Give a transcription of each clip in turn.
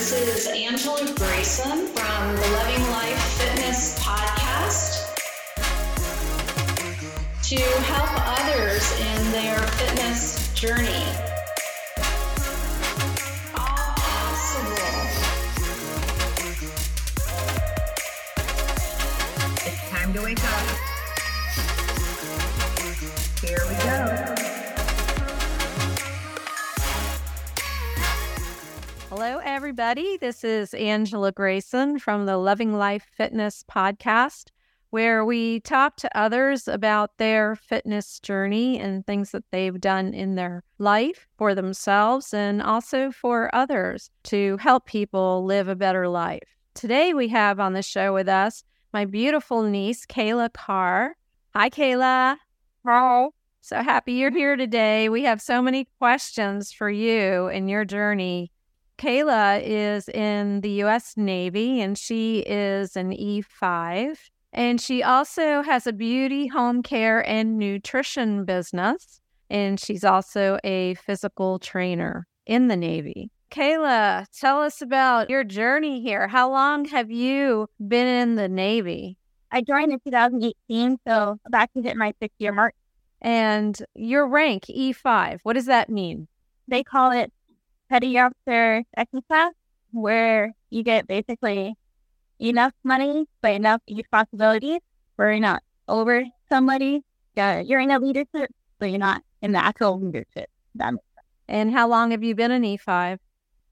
This is Angela Grayson from the Loving Life Fitness Podcast to help others in their fitness journey. Everybody. This is Angela Grayson from the Loving Life Fitness Podcast, where we talk to others about their fitness journey and things that they've done in their life for themselves and also for others to help people live a better life. Today, we have on the show with us my beautiful niece, Kayla Carr. Hi, Kayla. Hi. So happy you're here today. We have so many questions for you and your journey Kayla is in the U.S. Navy and she is an E5. And she also has a beauty, home care, and nutrition business. And she's also a physical trainer in the Navy. Kayla, tell us about your journey here. How long have you been in the Navy? I joined in 2018, so about to hit my six year mark. And your rank, E5, what does that mean? They call it petty officer class, where you get basically enough money but enough responsibilities where you're not over somebody. Yeah, you're in a leadership, but you're not in the actual leadership. That. And how long have you been an E5?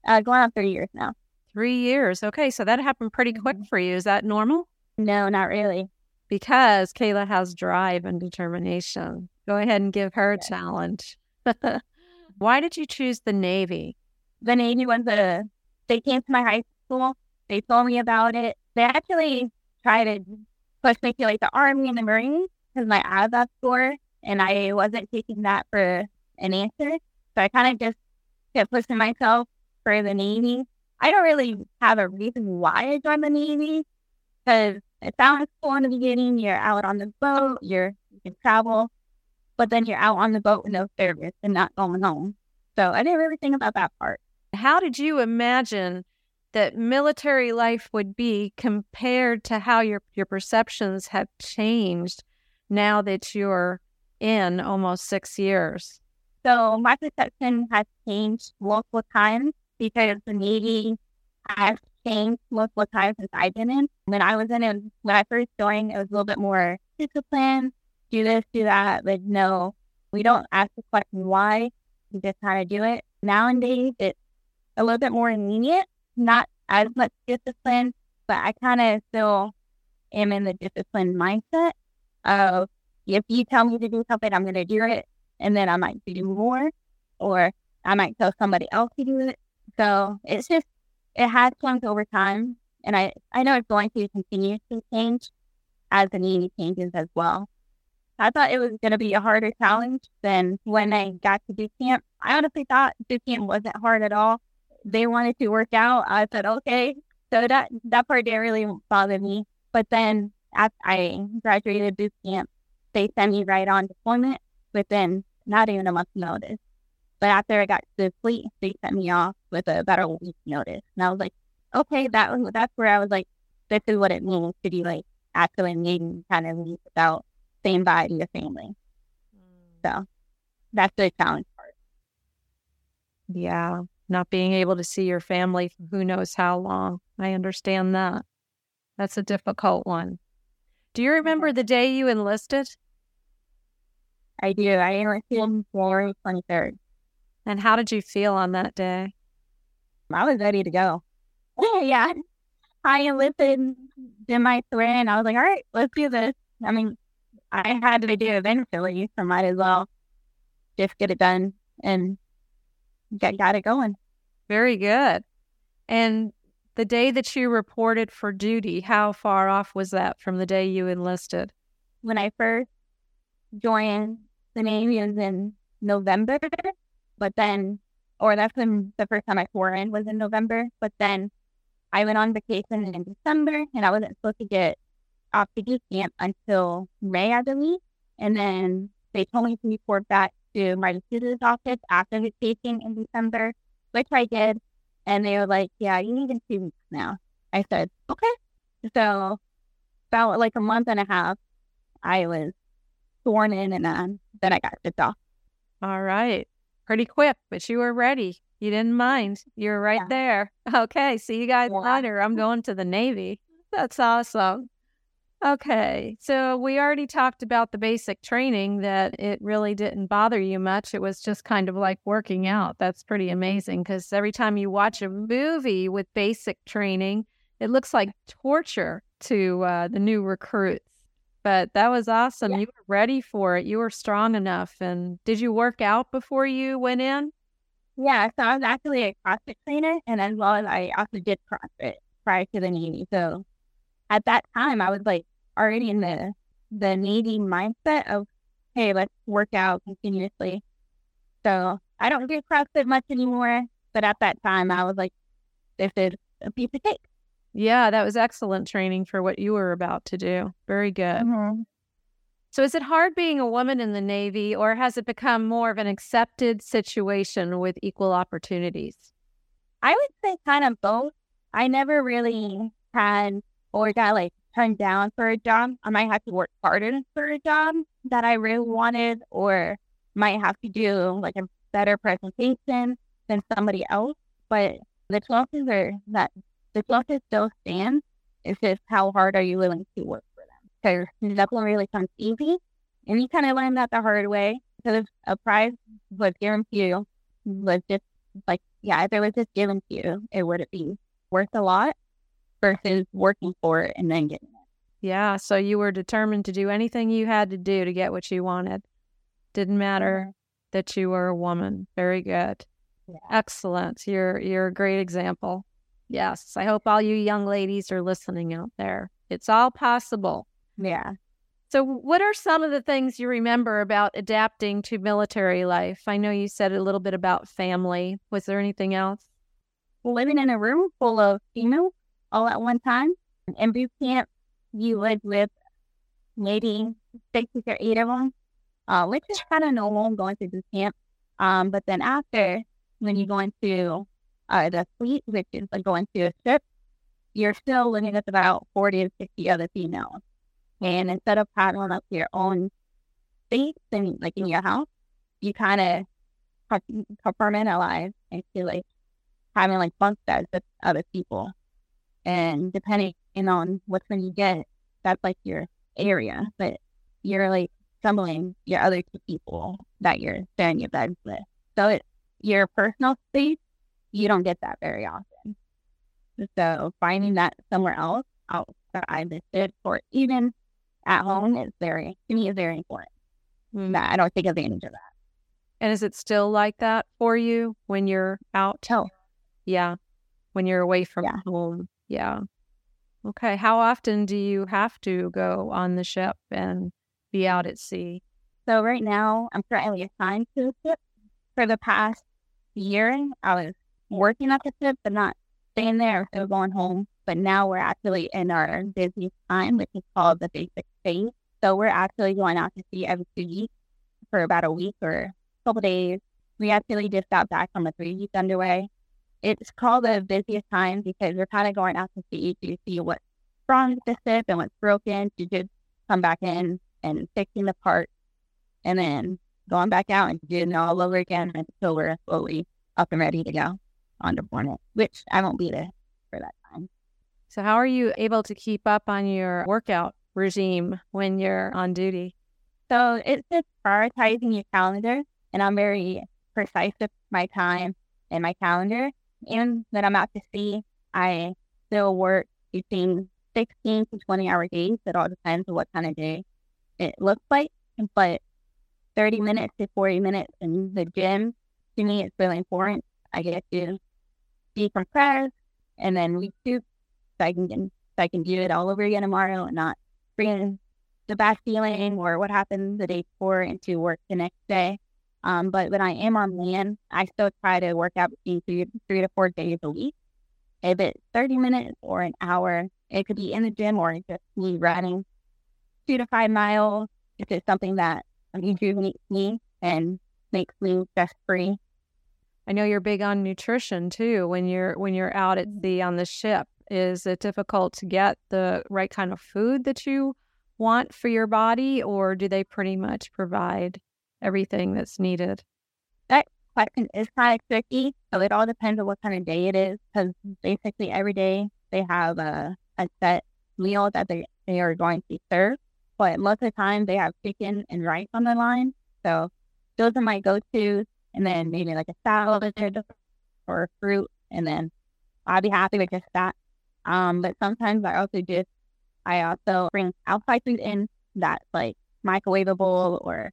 Uh, going on three years now. Three years. Okay, so that happened pretty quick Mhm. for you. Is that normal? No, not really. Because Kayla has drive and determination. Go ahead and give her a challenge. Why did you choose the Navy? The Navy was a, they came to my high school. They told me about it. They actually tried to push me to like the Army and the Marines because my ASVAB score, and I wasn't taking that for an answer. So I kind of just kept pushing myself for the Navy. I don't really have a reason why I joined the Navy because it sounds cool in the beginning. You're out on the boat, you're you can travel, but then you're out on the boat with no service and not going home. So I didn't really think about that part. How did you imagine that military life would be compared to how your, your perceptions have changed now that you're in almost six years? So my perception has changed multiple times because the Navy has changed multiple times since I've been in. When I was in it, when I first joined, it was a little bit more disciplined, do this, do that. But no, we don't ask the question why. We just kind of do it. Nowadays, it's a little bit more lenient, not as much discipline, but I kind of still am in the disciplined mindset of if you tell me to do something, I'm going to do it and then I might do more, or I might tell somebody else to do it. So it's just it has changed over time, and I I know it's going to continue to change as the need changes as well. I thought it was going to be a harder challenge than when I got to boot camp. I honestly thought boot camp wasn't hard at all. They wanted to work out. I said okay, so that that part didn't really bother me. But then after I graduated boot camp, they sent me right on deployment within not even a month's notice. But after I got to the fleet, they sent me off with a about a week notice. And I was like, okay, that was that's where I was like, this is what it means to be like actually needing kind of leave without saying bye to your family. Mm. So that's the challenge part. Yeah, not being able to see your family for who knows how long. I understand that. That's a difficult one. Do you remember the day you enlisted? I do. I enlisted on January twenty third. And how did you feel on that day? I was ready to go. yeah. I enlisted, did my swearing. I was like, all right, let's do this. I mean, I had to do it eventually, so might as well just get it done and get got it going. Very good. And the day that you reported for duty, how far off was that from the day you enlisted? When I first joined the Navy was in November, but then, or that's when the first time I swore in was in November, but then I went on vacation in December and I wasn't supposed to get off to boot camp until May, I believe. And then they told me to report back to my recruiter's office after the vacation in December, which I did. And they were like, yeah, you need in two weeks now. I said, okay. So about like a month and a half, I was sworn in and then, then I got shipped off. All right. Pretty quick, but you were ready. You didn't mind. You were right Yeah. there. Okay. See you guys Yeah. later. I'm going to the Navy. That's awesome. Okay. So we already talked about the basic training that it really didn't bother you much. It was just kind of like working out. That's pretty amazing because every time you watch a movie with basic training, it looks like torture to uh, the new recruits. But that was awesome. Yeah. You were ready for it. You were strong enough. And did you work out before you went in? Yeah, so I was actually a CrossFit trainer, and as well as I also did CrossFit prior to the Navy. So at that time, I was like already in the the Navy mindset of, hey, let's work out continuously. So I don't do CrossFit much anymore, but at that time, I was like, this is a piece of cake. Yeah, that was excellent training for what you were about to do. Very good. Mm-hmm. So, is it hard being a woman in the Navy, or has it become more of an accepted situation with equal opportunities? I would say kind of both. I never really had or got like turned down for a job. I might have to work harder for a job that I really wanted, or might have to do like a better presentation than somebody else. But the closest are that the closest still stands. It's just how hard are you willing to work for them? Because nothing really comes easy, and you kind of learn that the hard way. Because a prize was given to you, was just like yeah, if it was just given to you, it wouldn't be worth a lot versus working for it and then getting it. Yeah, so you were determined to do anything you had to do to get what you wanted. Didn't matter mm-hmm. that you were a woman. Very good. Yeah. Excellent. You're you're a great example. Yes, I hope all you young ladies are listening out there. It's all possible. Yeah. So, what are some of the things you remember about adapting to military life? I know you said a little bit about family. Was there anything else? Living in a room full of females all at one time. In boot camp, you live with maybe six or eight of them, uh, which is kind of normal going to boot camp. Um, but then after, when you go into uh, the fleet, which is like going to a ship, you're still living with about 40 to 50 other females. And instead of having like your own space and like in your house, you kind of compartmentalize into like having like bunk beds with other people. And depending on which one you get, that's like your area. But you're like assembling your other two people that you're sharing your bed with. So it's your personal space, you don't get that very often. So finding that somewhere else outside the ship or even at home is very, to me, is very important. Hmm. That I don't take advantage of that. And is it still like that for you when you're out? Yeah. When you're away from Yeah. home. Yeah. Okay. How often do you have to go on the ship and be out at sea? So right now, I'm currently assigned to the ship. For the past year, I was working at the ship, but not staying there. So going home. But now we're actually in our busy time, which is called the basic phase. So we're actually going out to sea every two weeks for about a week or a couple days. We actually just got back from a three week underway. It's called the busiest time because we're kind of going out to sea to see what's wrong with the ship and what's broken to just come back in and fixing the part and then going back out and doing it all over again until we're fully up and ready to go on deployment, which I won't be there for that time. So, how are you able to keep up on your workout regime when you're on duty? So it's just prioritizing your calendar, and I'm very precise with my time and my calendar. And that I'm out to sea, I still work between 16 to 20 hour days. It all depends on what kind of day it looks like. But 30 minutes to 40 minutes in the gym, to me, it's really important. I get to decompress and then recoup so I can, so I can do it all over again tomorrow and not bring the bad feeling or what happened the day before into work the next day. Um, but when I am on land, I still try to work out between three, three to four days a week. If it's 30 minutes or an hour, it could be in the gym or just me running two to five miles. If it's something that rejuvenates me and makes me stress free. I know you're big on nutrition too when you're when you're out at sea on the ship. Is it difficult to get the right kind of food that you want for your body or do they pretty much provide everything that's needed? That question is kind of tricky. So it all depends on what kind of day it is because basically every day they have a, a set meal that they, they are going to serve. But most of the time they have chicken and rice on the line. So those are my go-tos. And then maybe like a salad or fruit. And then I'll be happy with just that. Um, but sometimes I also just, I also bring outside food in that's like microwavable or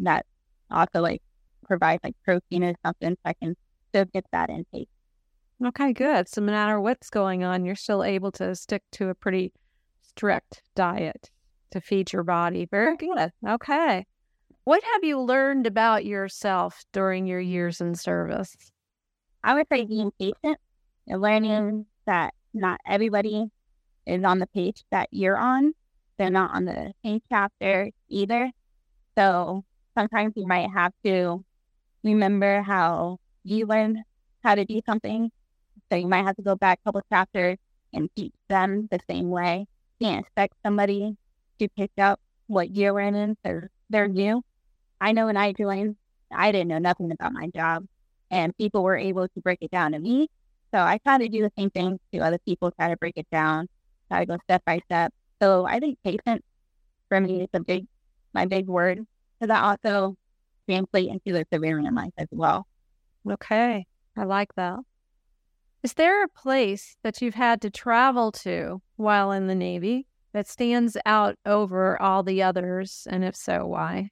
that also like provide like protein or something so I can still get that intake. Okay, good. So no matter what's going on, you're still able to stick to a pretty strict diet to feed your body. Very good. Okay. What have you learned about yourself during your years in service? I would say being patient and learning that not everybody is on the page that you're on. They're not on the same chapter either. So sometimes you might have to remember how you learned how to do something. So you might have to go back a couple chapters and teach them the same way. You can't expect somebody to pick up what you're learning because they're new. I know when I joined, I didn't know nothing about my job, and people were able to break it down to me. So I try to do the same thing to other people, try to break it down, try to go step by step. So I think patience for me is a big, my big word. Because I also translate into the civilian life as well. Okay, I like that. Is there a place that you've had to travel to while in the Navy that stands out over all the others? And if so, why?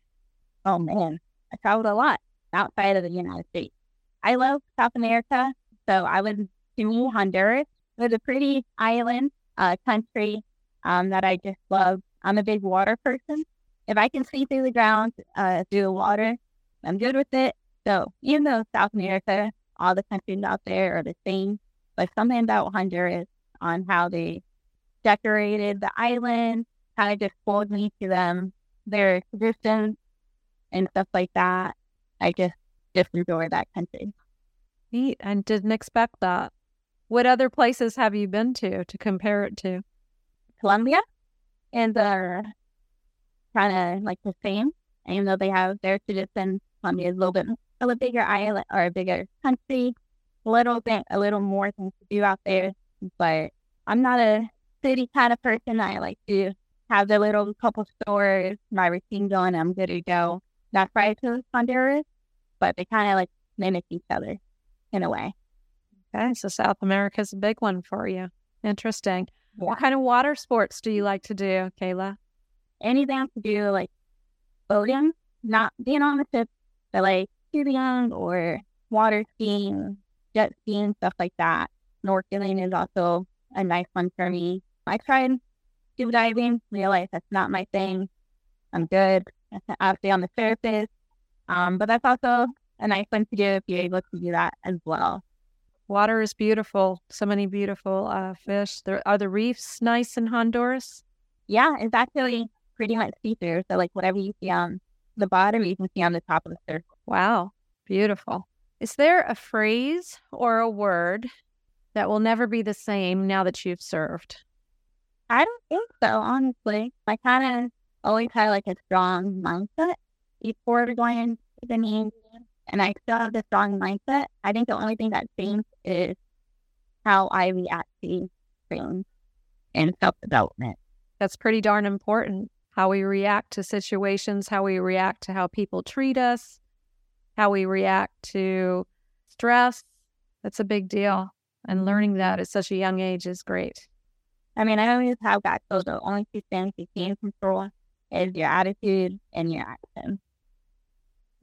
Oh man, I traveled a lot outside of the United States. I love South America. So I went to Honduras. Honduras was a pretty island uh, country um, that I just love. I'm a big water person. If I can see through the ground, uh, through the water, I'm good with it. So even though South America, all the countries out there are the same, but something about Honduras on how they decorated the island kind of just pulled me to them, their traditions and stuff like that. I just just enjoy that country. Neat. I didn't expect that. What other places have you been to to compare it to? Colombia, and they're kind of like the same, even though they have their traditions Colombia is a little bit of a bigger island or a bigger country, a little bit, a little more things to do out there. But I'm not a city kind of person. I like to have the little couple stores, my routine going, I'm good to go. Not right to Honduras, but they kind of like mimic each other in a way. Okay, so South America is a big one for you. Interesting. Yeah. What kind of water sports do you like to do, Kayla? Anything to do like boating, not being on the ship, but like tubing or water skiing, jet skiing, stuff like that. Snorkeling is also a nice one for me. I tried scuba diving, realized that's not my thing. I'm good. I'll stay on the surface. Um, but that's also a nice one to do if you're able to do that as well. Water is beautiful. So many beautiful uh, fish. There are the reefs nice in Honduras. Yeah, it's actually pretty much see through. So like whatever you see on the bottom, you can see on the top of the circle. Wow, beautiful. Is there a phrase or a word that will never be the same now that you've served? I don't think so, honestly. I kind of always had like a strong mindset before going into the Navy, and I still have the strong mindset. I think the only thing that changed is how I react to things and self development. That's pretty darn important how we react to situations, how we react to how people treat us, how we react to stress. That's a big deal. And learning that at such a young age is great. I mean, I always have got those the only two things you can control is your attitude and your action.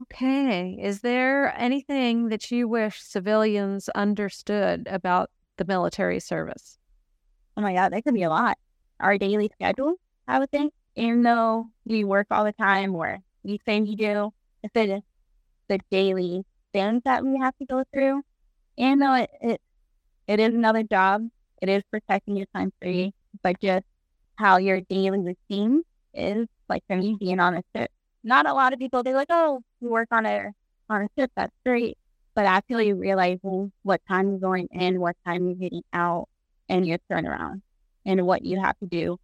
Okay. Is there anything that you wish civilians understood about the military service? Oh my God, that could be a lot. Our daily schedule, I would think even though we work all the time or we say we do, it's the, the daily things that we have to go through. And though it, it, it is another job, it is protecting your country, but just how your daily routine is, like for me being on a ship. Not a lot of people, they're like, oh, you work on a, on a ship, that's great. but actually realizing what time you're going in, what time you're getting out, and your turnaround, and what you have to do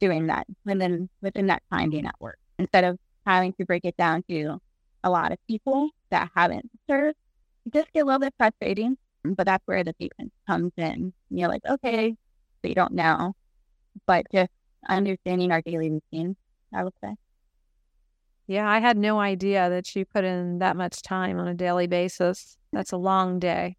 doing that within within that time being at work, instead of having to break it down to a lot of people that haven't served. It just get a little bit frustrating, but that's where the patience comes in. You're like, okay, so you don't know, but just understanding our daily routine, I would say. Yeah, I had no idea that you put in that much time on a daily basis. That's a long day.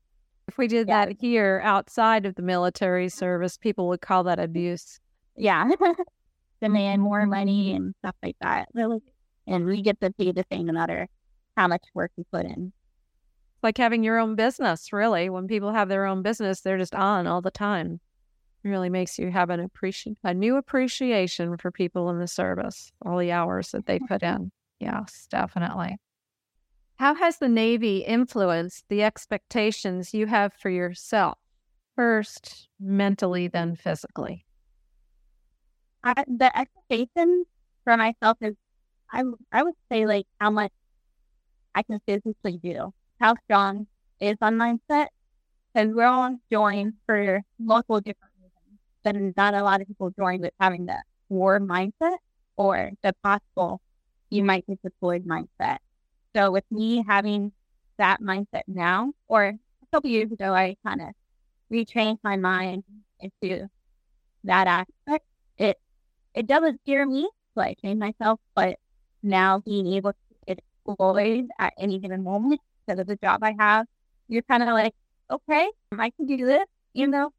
If we did Yeah. that here outside of the military service, people would call that abuse. Yeah. Demand more mm-hmm. money and stuff like that. Really. And we get to pay the same no matter how much work we put in. It's like having your own business, really. When people have their own business, they're just on all the time. It really makes you have an appreciation, a new appreciation for people in the service, all the hours that they put in. Yes, definitely. How has the Navy influenced the expectations you have for yourself? First, mentally, then physically. I, the expectation for myself is, I, I would say, like, how much I can physically do, how strong is my mindset. Because we're all joined for multiple different reasons. But not a lot of people join with having the war mindset or the possible you might get deployed mindset. So with me having that mindset now, or a couple years ago, I kind of retrained my mind into that aspect. It it doesn't scare me, so I train myself, but now being able to deployed at any given moment because of the job I have, you're kind of like, okay, I can do this. You know,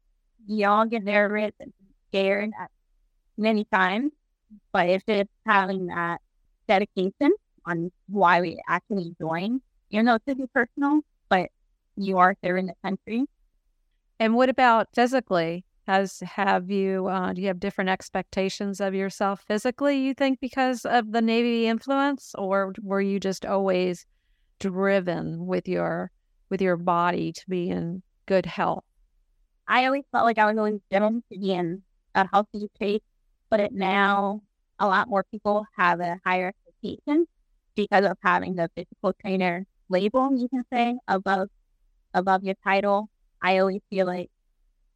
y'all get nervous and scared at many times, but if it's having that dedication on why we actually join. You know, to be personal, but you are serving the country. And what about physically? Has have you uh, do you have different expectations of yourself physically? You think because of the Navy influence, or were you just always driven with your with your body to be in good health? I always felt like I was driven to be in a healthy shape, but it now a lot more people have a higher expectation because of having the physical trainer label, you can say, above above your title. I always feel like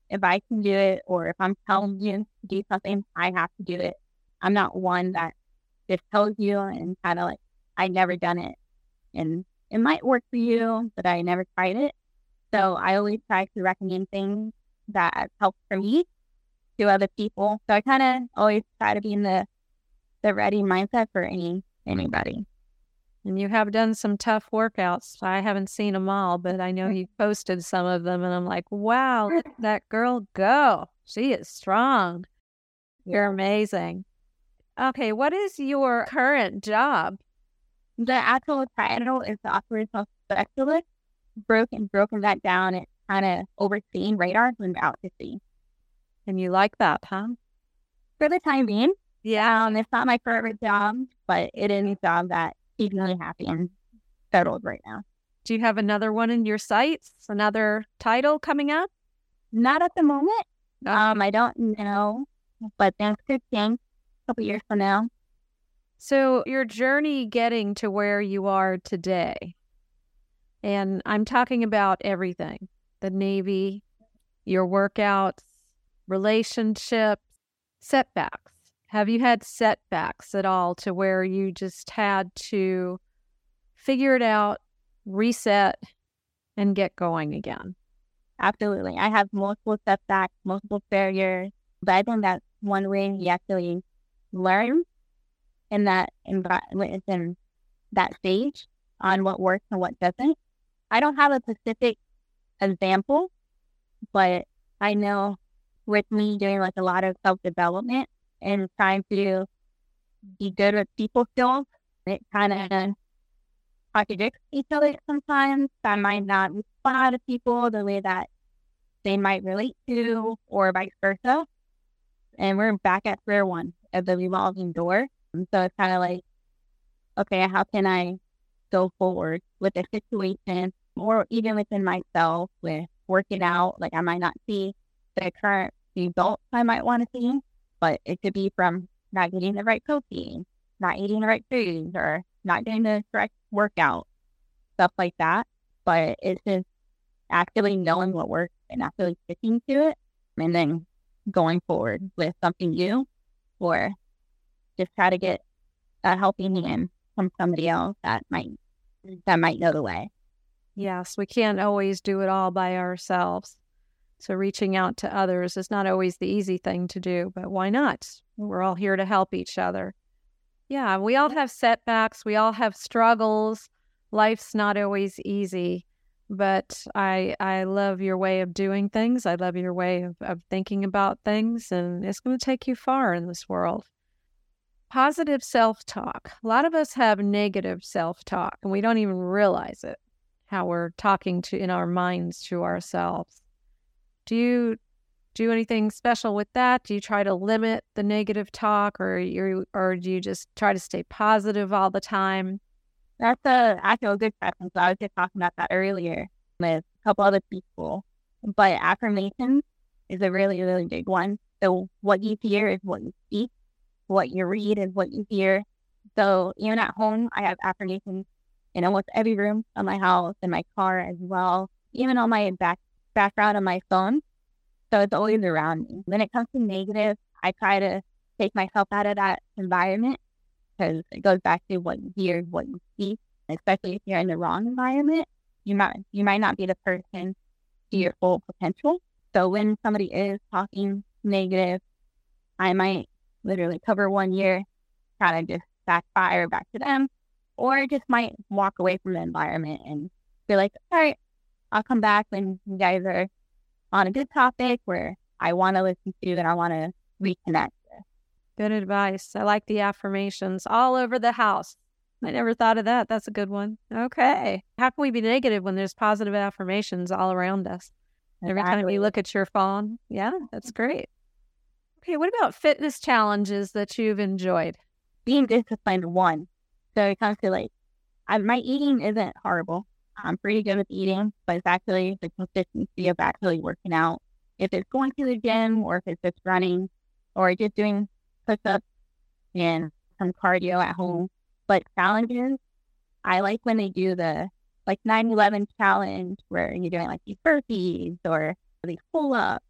if I can do it or if I'm telling you to do something, I have to do it. I'm not one that just tells you and kind of like I never done it. And it might work for you, but I never tried it. So I always try to recommend things that help for me to other people. So I kind of always try to be in the the ready mindset for any anybody. And you have done some tough workouts. I haven't seen them all, but I know you posted some of them, and I'm like, wow, at that girl go. She is strong. You're amazing. Okay, what is your current job? The actual title is the operational specialist. Broken broken that down and kind of overseeing radar when out to sea. And you like that, huh? For the time being, Yeah. um, it's not my favorite job, but it is a job that keeps me happy and settled right now. Do you have another one in your sights? Another title coming up? Not at the moment. No. Um, I don't know, but things could change a couple years from now. So, your journey getting to where you are today, and I'm talking about everything the Navy, your workouts, relationships, setbacks. Have you had setbacks at all to where you just had to figure it out, reset, and get going again? Absolutely. I have multiple setbacks, multiple failures, but I think that's one way you actually learn in that environment, in that stage on what works and what doesn't. I don't have a specific example, but I know with me doing like a lot of self development and trying to be good with people skills, it kind of contradicts each other sometimes. I might not respond to people the way that they might relate to, or vice versa. And we're back at square one of the revolving door. And so it's kind of like, okay, how can I go forward with a situation, or even within myself with working out? Like I might not see the current results I might want to see, but it could be from not getting the right protein, not eating the right foods, or not doing the correct workout, stuff like that. but it's just actually knowing what works and actually sticking to it and then going forward with something new or just try to get a helping hand from somebody else that might that might know the way. Yes, we can't always do it all by ourselves. So reaching out to others is not always the easy thing to do, but why not? We're all here to help each other. Yeah, we all have setbacks, we all have struggles. Life's not always easy, but I I love your way of doing things. I love your way of, of thinking about things and it's going to take you far in this world positive self talk. A lot of us have negative self talk and we don't even realize it, how we're talking to in our minds to ourselves. Do you do anything special with that? Do you try to limit the negative talk or you or do you just try to stay positive all the time? That's a actual good question. So I was just talking about that earlier with a couple other people. But affirmations is a really, really big one. So what you hear is what you speak what you read is what you hear. So even at home, I have affirmations in almost every room of my house, in my car as well, even on my back background on my phone. So it's always around me. When it comes to negative, I try to take myself out of that environment because it goes back to what you hear, what you see. Especially if you're in the wrong environment, you might you might not be the person to your full potential. So when somebody is talking negative, I might literally cover one year, kind to just backfire back to them, or just might walk away from the environment and be like, all right, I'll come back when you guys are on a good topic where I want to listen to and I want to reconnect. Good advice. I like the affirmations all over the house. I never thought of that. That's a good one. Okay. How can we be negative when there's positive affirmations all around us? Every time you look at your phone. Yeah, that's great. Okay, what about fitness challenges that you've enjoyed? Being disciplined, one. So it comes to like, I, my eating isn't horrible. I'm pretty good with eating, but it's actually the consistency of actually working out. If it's going to the gym or if it's just running or just doing push ups and some cardio at home. But challenges, I like when they do the like 9 11 challenge where you're doing like these burpees or these pull ups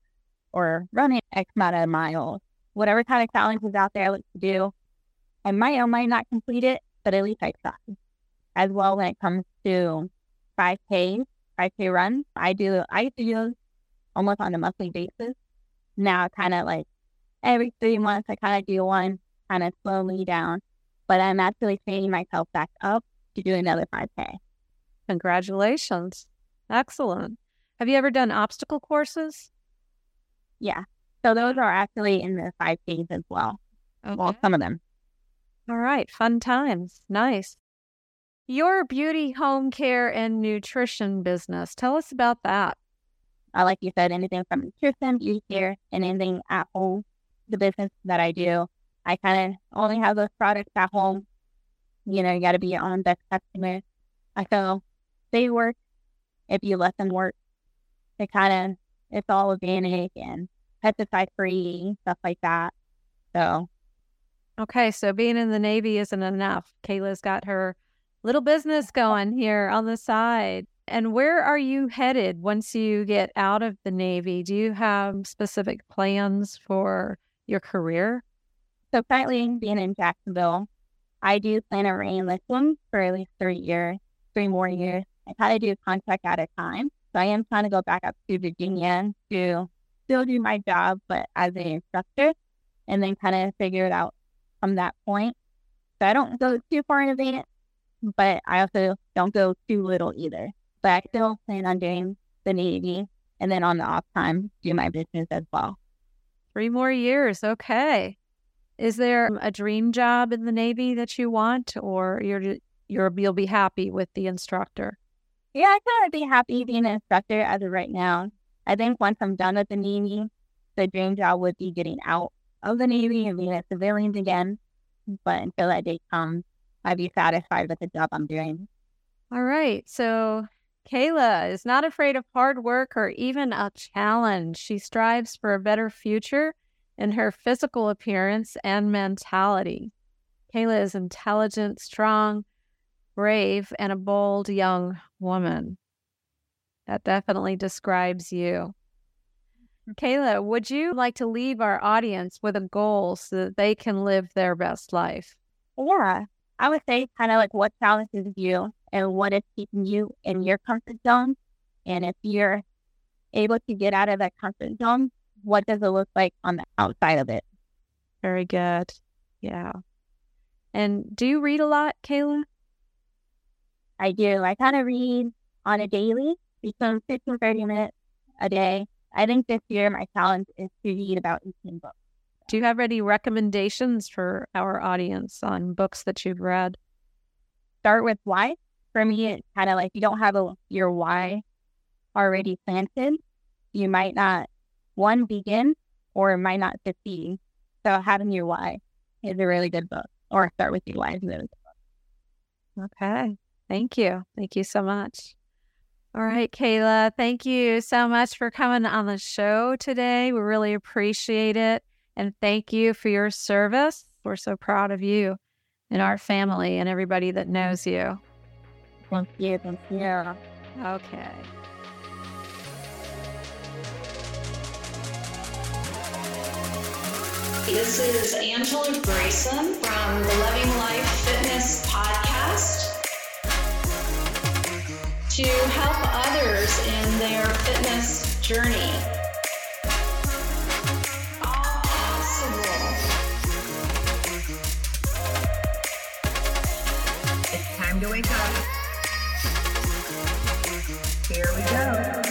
or running X amount of miles, whatever kind of challenge is out there I like to do. I might or might not complete it, but at least I try. As well, when it comes to 5K, 5K runs, I do, I do those almost on a monthly basis. Now, kind of like every three months, I kind of do one, kind of slowly down. But I'm actually training myself back up to do another 5K. Congratulations. Excellent. Have you ever done obstacle courses? Yeah. So those are actually in the five Ks as well. Okay. Well, some of them. All right. Fun times. Nice. Your beauty, home care, and nutrition business. Tell us about that. Uh, like you said, anything from nutrition, beauty care, and anything at home. The business that I do, I kind of only have those products at home. You know, you got to be your own best customer. I feel they work if you let them work. It kind of, it's all organic and pesticide free, stuff like that. So, okay, so being in the Navy isn't enough. Kayla's got her little business going here on the side. And where are you headed once you get out of the Navy? Do you have specific plans for your career? So, currently being in Jacksonville, I do plan on running one for at least three years, three more years. I try to do a contract at a time. So, I am trying to go back up to Virginia to still do my job, but as an instructor, and then kind of figure it out from that point. So I don't go too far in advance, but I also don't go too little either. But I still plan on doing the Navy and then on the off time, do my business as well. Three more years. Okay. Is there a dream job in the Navy that you want, or you're, you're you'll be happy with the instructor? Yeah, I kind of be happy being an instructor as of right now. I think once I'm done with the Navy, the dream job would be getting out of the Navy and being a civilian again. But until that day comes, I'd be satisfied with the job I'm doing. All right. So Kayla is not afraid of hard work or even a challenge. She strives for a better future in her physical appearance and mentality. Kayla is intelligent, strong, brave, and a bold young woman. That definitely describes you. Mm-hmm. Kayla, would you like to leave our audience with a goal so that they can live their best life? Yeah, I would say kind of like what challenges you and what is keeping you in your comfort zone. And if you're able to get out of that comfort zone, what does it look like on the outside of it? Very good. Yeah. And do you read a lot, Kayla? I do. I kind of read on a daily, between 15, 30 minutes a day. I think this year my challenge is to read about 18 books. Do you have any recommendations for our audience on books that you've read? Start with why. For me, it's kind of like you don't have a, your why already planted. You might not, one, begin or might not succeed. So having your why is a really good book, or start with your why is a good book. Okay. Thank you. Thank you so much. All right, Kayla, thank you so much for coming on the show today. We really appreciate it. And thank you for your service. We're so proud of you and our family and everybody that knows you. Thank you. Thank you. Okay. This is Angela Grayson from the Loving Life Fitness Podcast to help others in their fitness journey. Here we go.